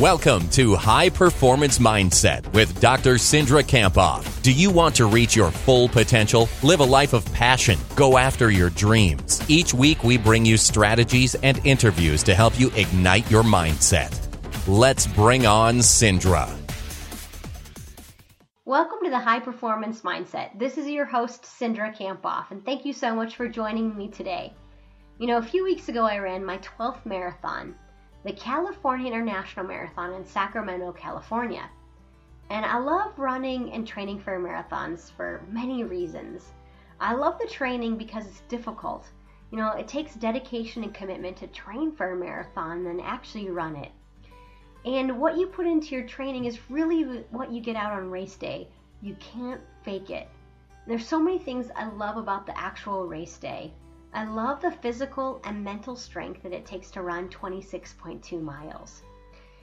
Welcome to High Performance Mindset with Dr. Cindra Kamphoff. Do you want to reach your full potential? Live a life of passion. Go after your dreams. Each week, we bring you strategies and interviews to help you ignite your mindset. Let's bring on Cindra. Welcome to the High Performance Mindset. This is your host, Cindra Kamphoff, and thank you so much for joining me today. You know, a few weeks ago, I ran my 12th marathon the California International Marathon in Sacramento, California. And I love running and training for marathons for many reasons. I love the training because it's difficult. You know, it takes dedication and commitment to train for a marathon and actually run it. And what you put into your training is really what you get out on race day. You can't fake it. There's so many things I love about the actual race day. I love the physical and mental strength that it takes to run 26.2 miles.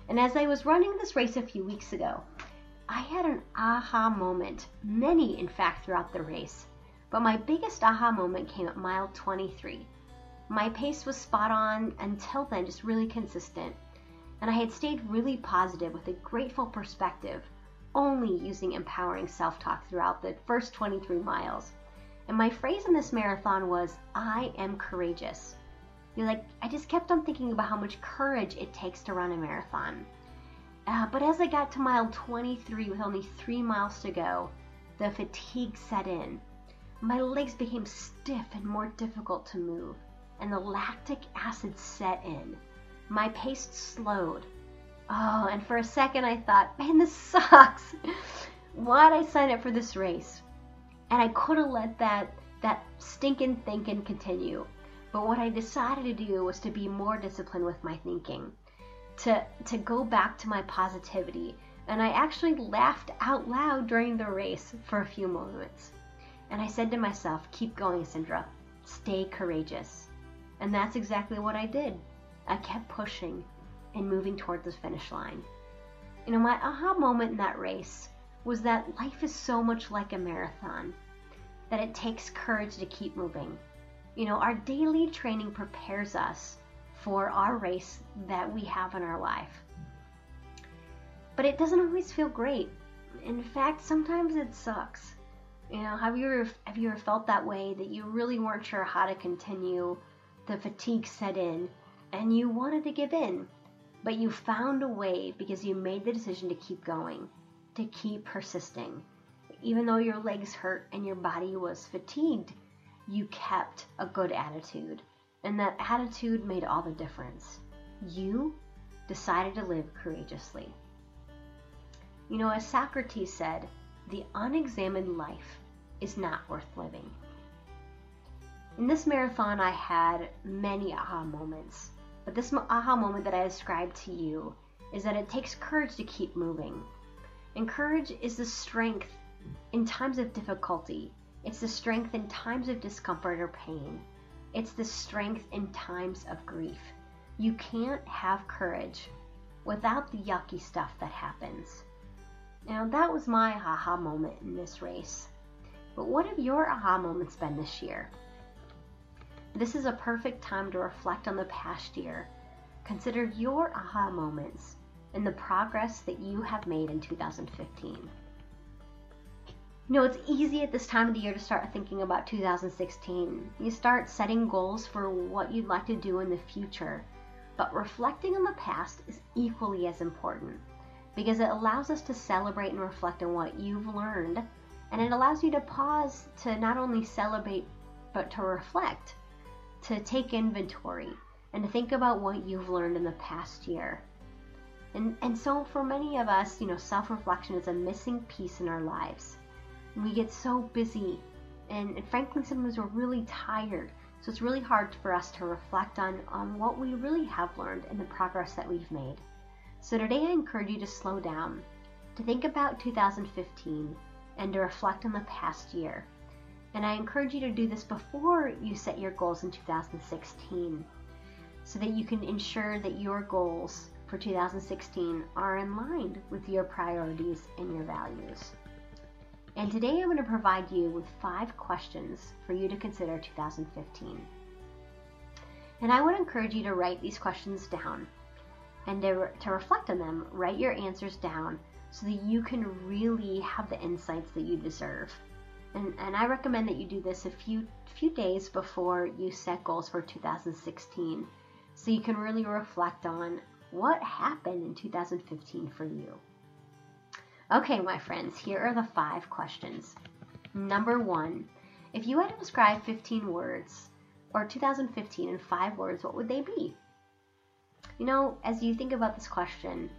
And as I was running this race a few weeks ago, I had an aha moment, many in fact throughout the race. But my biggest aha moment came at mile 23. My pace was spot on until then, just really consistent. And I had stayed really positive with a grateful perspective, only using empowering self talk throughout the first 23 miles. And my phrase in this marathon was, I am courageous. You're like, I just kept on thinking about how much courage it takes to run a marathon. Uh, but as I got to mile 23 with only three miles to go, the fatigue set in. My legs became stiff and more difficult to move, and the lactic acid set in. My pace slowed. Oh, and for a second I thought, man, this sucks. Why'd I sign up for this race? And I could have let that that stinking thinking continue. But what I decided to do was to be more disciplined with my thinking, to to go back to my positivity. And I actually laughed out loud during the race for a few moments. And I said to myself, keep going, Cindra. Stay courageous. And that's exactly what I did. I kept pushing and moving toward the finish line. You know, my aha moment in that race was that life is so much like a marathon that it takes courage to keep moving. You know, our daily training prepares us for our race that we have in our life. But it doesn't always feel great. In fact, sometimes it sucks. You know, have you ever have you ever felt that way that you really weren't sure how to continue? The fatigue set in and you wanted to give in, but you found a way because you made the decision to keep going, to keep persisting even though your legs hurt and your body was fatigued, you kept a good attitude. And that attitude made all the difference. You decided to live courageously. You know, as Socrates said, the unexamined life is not worth living. In this marathon, I had many aha moments. But this aha moment that I described to you is that it takes courage to keep moving. And courage is the strength in times of difficulty. It's the strength in times of discomfort or pain. It's the strength in times of grief. You can't have courage without the yucky stuff that happens. Now, that was my aha moment in this race. But what have your aha moments been this year? This is a perfect time to reflect on the past year. Consider your aha moments and the progress that you have made in 2015. You know, it's easy at this time of the year to start thinking about 2016. You start setting goals for what you'd like to do in the future. But reflecting on the past is equally as important because it allows us to celebrate and reflect on what you've learned. And it allows you to pause to not only celebrate, but to reflect, to take inventory, and to think about what you've learned in the past year. And, and so, for many of us, you know, self reflection is a missing piece in our lives. We get so busy and, and frankly sometimes we're really tired. So it's really hard for us to reflect on, on what we really have learned and the progress that we've made. So today i encourage you to slow down to think about 2015 and to reflect on the past year. And i encourage you to do this before you set your goals in 2016 so that you can ensure that your goals for 2016 are in line with your priorities and your values. And today I'm going to provide you with five questions for you to consider 2015. And I would encourage you to write these questions down. And to, re- to reflect on them, write your answers down so that you can really have the insights that you deserve. And, and I recommend that you do this a few few days before you set goals for 2016 so you can really reflect on what happened in 2015 for you. Okay, my friends, here are the five questions. Number one, if you had to describe 15 words or 2015 in five words, what would they be? You know, as you think about this question,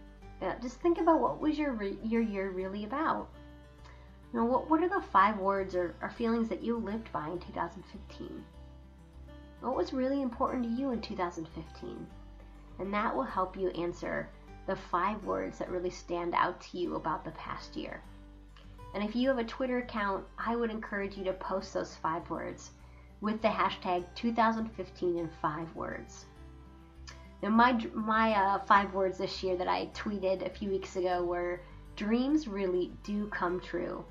uh, just think about what was your re- your year really about. You know, what what are the five words or, or feelings that you lived by in 2015? What was really important to you in 2015? And that will help you answer the five words that really stand out to you about the past year. And if you have a Twitter account, I would encourage you to post those five words with the hashtag 2015 in five words. Now, my my uh, five words this year that I tweeted a few weeks ago were dreams really do come true.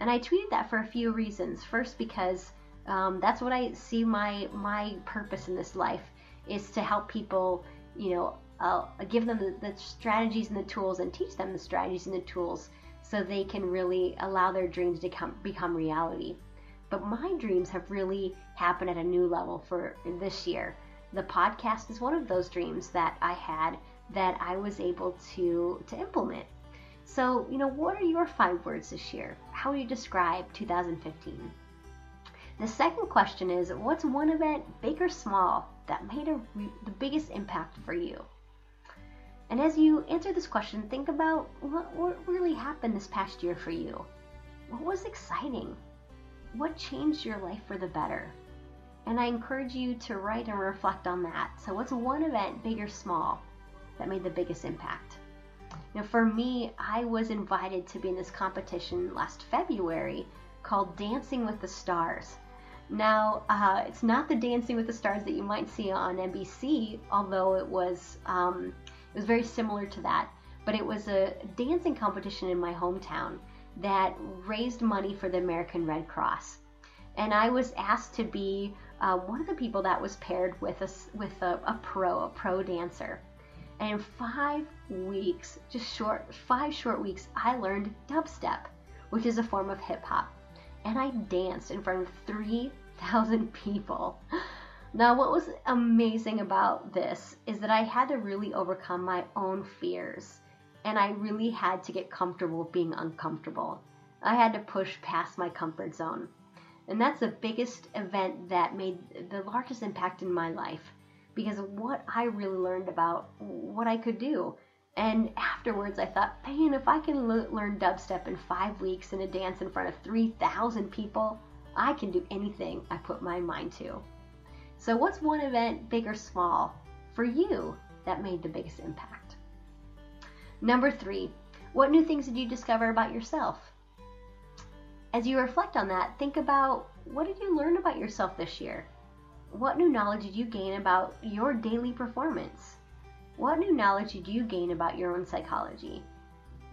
And I tweeted that for a few reasons. First, because um, that's what I see my my purpose in this life is to help people, you know, uh, give them the, strategies and the tools and teach them the strategies and the tools so they can really allow their dreams to come, become reality. But my dreams have really happened at a new level for this year. The podcast is one of those dreams that I had that I was able to to implement. So, you know, what are your five words this year? How would you describe 2015? The second question is what's one event, big or small, that made a, the biggest impact for you? And as you answer this question, think about what, what really happened this past year for you. What was exciting? What changed your life for the better? And I encourage you to write and reflect on that. So, what's one event, big or small, that made the biggest impact? Now, for me, I was invited to be in this competition last February called Dancing with the Stars. Now, uh, it's not the Dancing with the Stars that you might see on NBC, although it was um, it was very similar to that. But it was a dancing competition in my hometown that raised money for the American Red Cross, and I was asked to be uh, one of the people that was paired with a with a, a pro, a pro dancer. And in five weeks, just short five short weeks, I learned dubstep, which is a form of hip hop, and I danced in front of three thousand people. Now, what was amazing about this is that I had to really overcome my own fears, and I really had to get comfortable being uncomfortable. I had to push past my comfort zone. And that's the biggest event that made the largest impact in my life because of what I really learned about what I could do. And afterwards, I thought, man, if I can le- learn dubstep in five weeks in a dance in front of 3,000 people, I can do anything I put my mind to. So, what's one event, big or small, for you that made the biggest impact? Number three, what new things did you discover about yourself? As you reflect on that, think about what did you learn about yourself this year? What new knowledge did you gain about your daily performance? What new knowledge did you gain about your own psychology?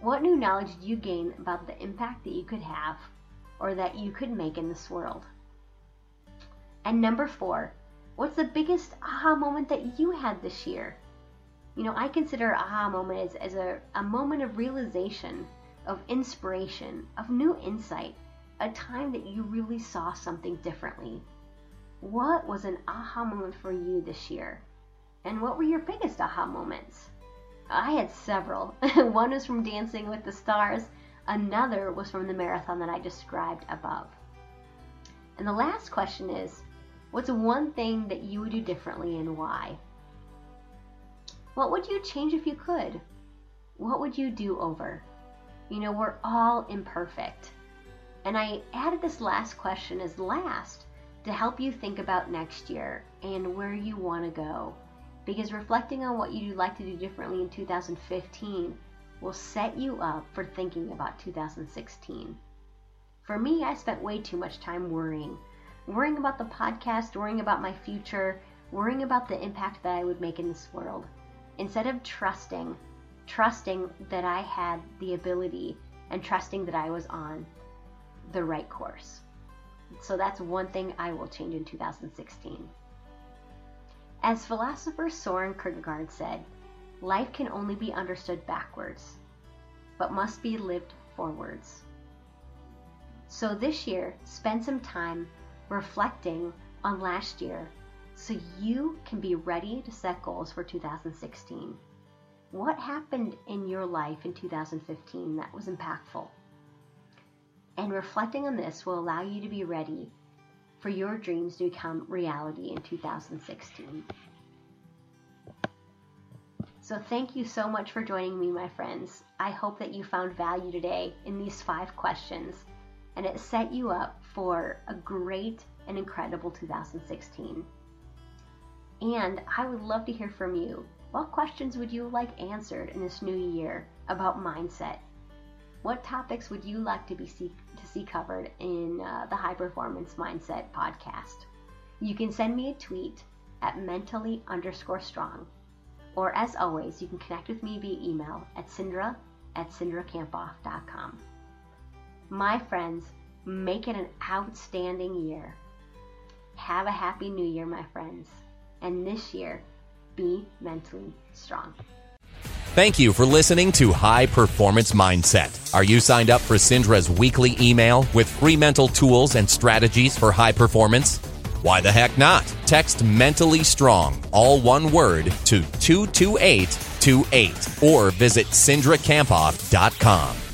What new knowledge did you gain about the impact that you could have or that you could make in this world? And number four, What's the biggest aha moment that you had this year? You know, I consider aha moment as, as a, a moment of realization, of inspiration, of new insight, a time that you really saw something differently. What was an aha moment for you this year? And what were your biggest aha moments? I had several. One was from Dancing with the Stars, another was from the marathon that I described above. And the last question is What's one thing that you would do differently and why? What would you change if you could? What would you do over? You know, we're all imperfect. And I added this last question as last to help you think about next year and where you want to go. Because reflecting on what you'd like to do differently in 2015 will set you up for thinking about 2016. For me, I spent way too much time worrying worrying about the podcast, worrying about my future, worrying about the impact that I would make in this world. Instead of trusting, trusting that I had the ability and trusting that I was on the right course. So that's one thing I will change in 2016. As philosopher Soren Kierkegaard said, life can only be understood backwards, but must be lived forwards. So this year, spend some time reflecting on last year so you can be ready to set goals for 2016. What happened in your life in 2015 that was impactful? And reflecting on this will allow you to be ready for your dreams to become reality in 2016. So, thank you so much for joining me, my friends. I hope that you found value today in these five questions and it set you up for a great and incredible 2016. And I would love to hear from you. What questions would you like answered in this new year about mindset? What topics would you like to be see, to see covered in uh, the High Performance Mindset podcast? You can send me a tweet at mentally underscore strong. Or as always, you can connect with me via email at cindra at cindrakamphoff.com. My friends, make it an outstanding year. Have a happy new year, my friends. And this year, be mentally strong. Thank you for listening to High Performance Mindset. Are you signed up for Cindra's weekly email with free mental tools and strategies for high performance? Why the heck not? Text mentally strong, all one word, to 22828 or visit cindrakamphoff.com.